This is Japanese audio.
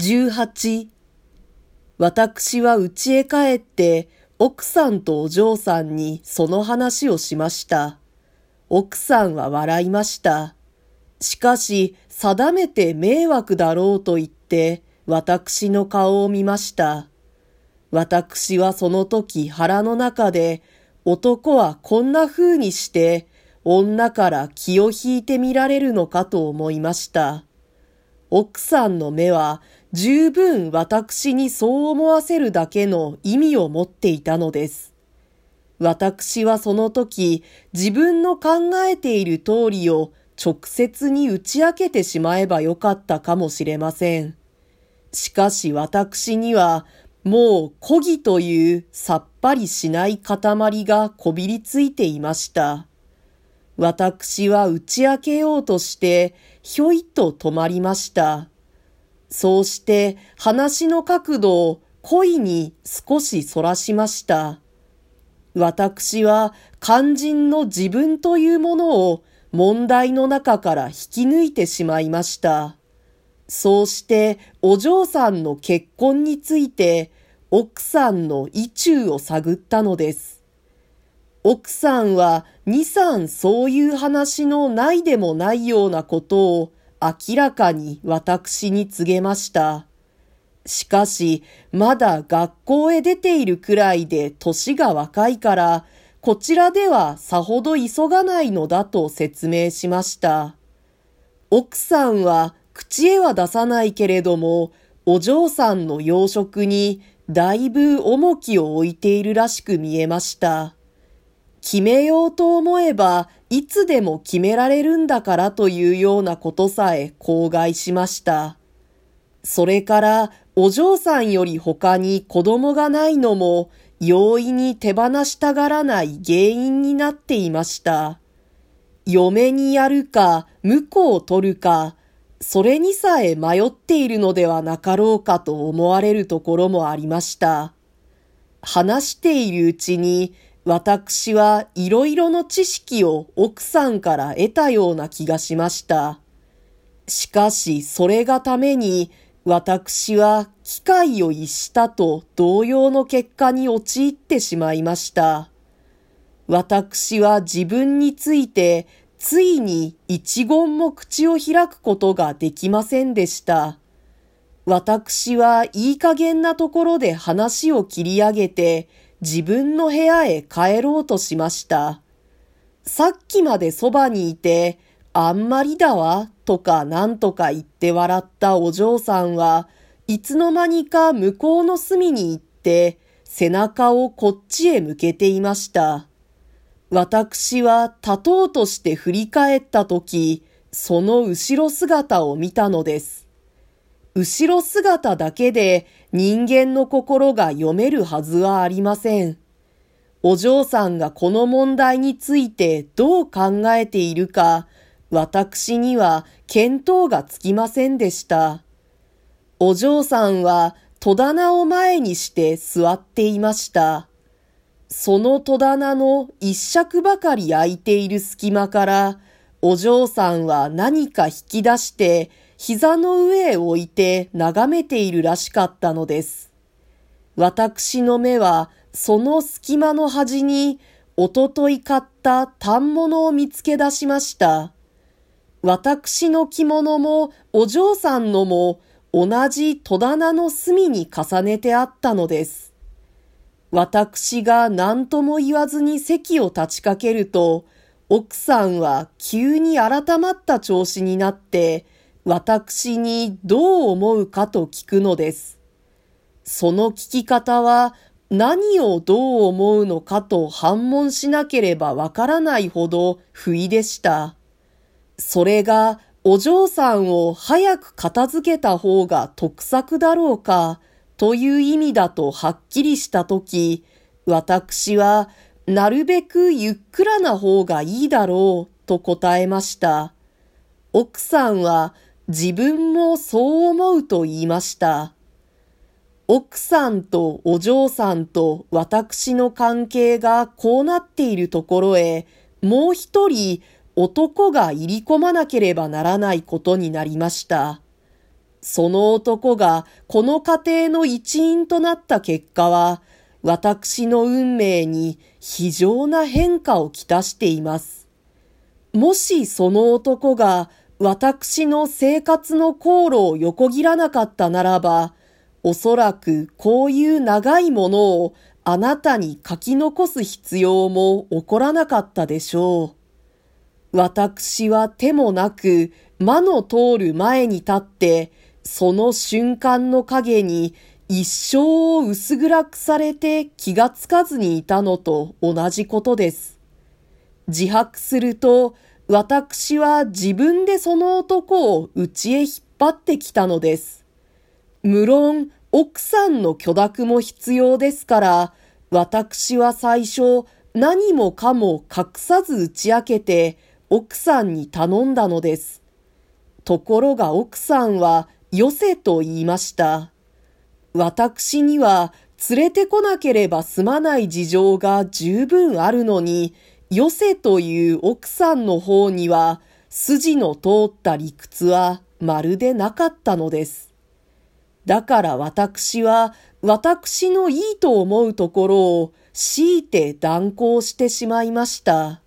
18私は家へ帰って奥さんとお嬢さんにその話をしました。奥さんは笑いました。しかし、定めて迷惑だろうと言って、私の顔を見ました。私はその時腹の中で、男はこんな風にして、女から気を引いてみられるのかと思いました。奥さんの目は十分私にそう思わせるだけの意味を持っていたのです。私はその時自分の考えている通りを直接に打ち明けてしまえばよかったかもしれません。しかし私にはもう古義というさっぱりしない塊がこびりついていました。私は打ち明けようとしてひょいと止まりました。そうして話の角度を恋に少しそらしました。私は肝心の自分というものを問題の中から引き抜いてしまいました。そうしてお嬢さんの結婚について奥さんの意中を探ったのです。奥さんは二三そういう話のないでもないようなことを明らかに私に告げました。しかし、まだ学校へ出ているくらいで年が若いから、こちらではさほど急がないのだと説明しました。奥さんは口へは出さないけれども、お嬢さんの養殖にだいぶ重きを置いているらしく見えました。決めようと思えばいつでも決められるんだからというようなことさえ口外しました。それからお嬢さんより他に子供がないのも容易に手放したがらない原因になっていました。嫁にやるか婿を取るか、それにさえ迷っているのではなかろうかと思われるところもありました。話しているうちに私はいろいろの知識を奥さんから得たような気がしました。しかしそれがために私は機会を逸したと同様の結果に陥ってしまいました。私は自分についてついに一言も口を開くことができませんでした。私はいい加減なところで話を切り上げて自分の部屋へ帰ろうとしました。さっきまでそばにいて、あんまりだわ、とかなんとか言って笑ったお嬢さんは、いつの間にか向こうの隅に行って、背中をこっちへ向けていました。私は立とうとして振り返ったとき、その後ろ姿を見たのです。後ろ姿だけで人間の心が読めるはずはありません。お嬢さんがこの問題についてどう考えているか、私には見当がつきませんでした。お嬢さんは戸棚を前にして座っていました。その戸棚の一尺ばかり空いている隙間から、お嬢さんは何か引き出して膝の上へ置いて眺めているらしかったのです。私の目はその隙間の端におととい買った反物を見つけ出しました。私の着物もお嬢さんのも同じ戸棚の隅に重ねてあったのです。私が何とも言わずに席を立ちかけると、奥さんは急に改まった調子になって、私にどう思うかと聞くのです。その聞き方は何をどう思うのかと反問しなければわからないほど不意でした。それがお嬢さんを早く片付けた方が得策だろうかという意味だとはっきりしたとき、私はなるべくゆっくらな方がいいだろうと答えました。奥さんは自分もそう思うと言いました。奥さんとお嬢さんと私の関係がこうなっているところへ、もう一人男が入り込まなければならないことになりました。その男がこの家庭の一員となった結果は、私の運命に非常な変化をきたしています。もしその男が私の生活の航路を横切らなかったならば、おそらくこういう長いものをあなたに書き残す必要も起こらなかったでしょう。私は手もなく魔の通る前に立って、その瞬間の影に一生を薄暗くされて気がつかずにいたのと同じことです。自白すると、私は自分でその男を家へ引っ張ってきたのです。無論、奥さんの許諾も必要ですから、私は最初、何もかも隠さず打ち明けて、奥さんに頼んだのです。ところが奥さんは、よせと言いました。私には連れてこなければ済まない事情が十分あるのに、よせという奥さんの方には筋の通った理屈はまるでなかったのです。だから私は私のいいと思うところを強いて断行してしまいました。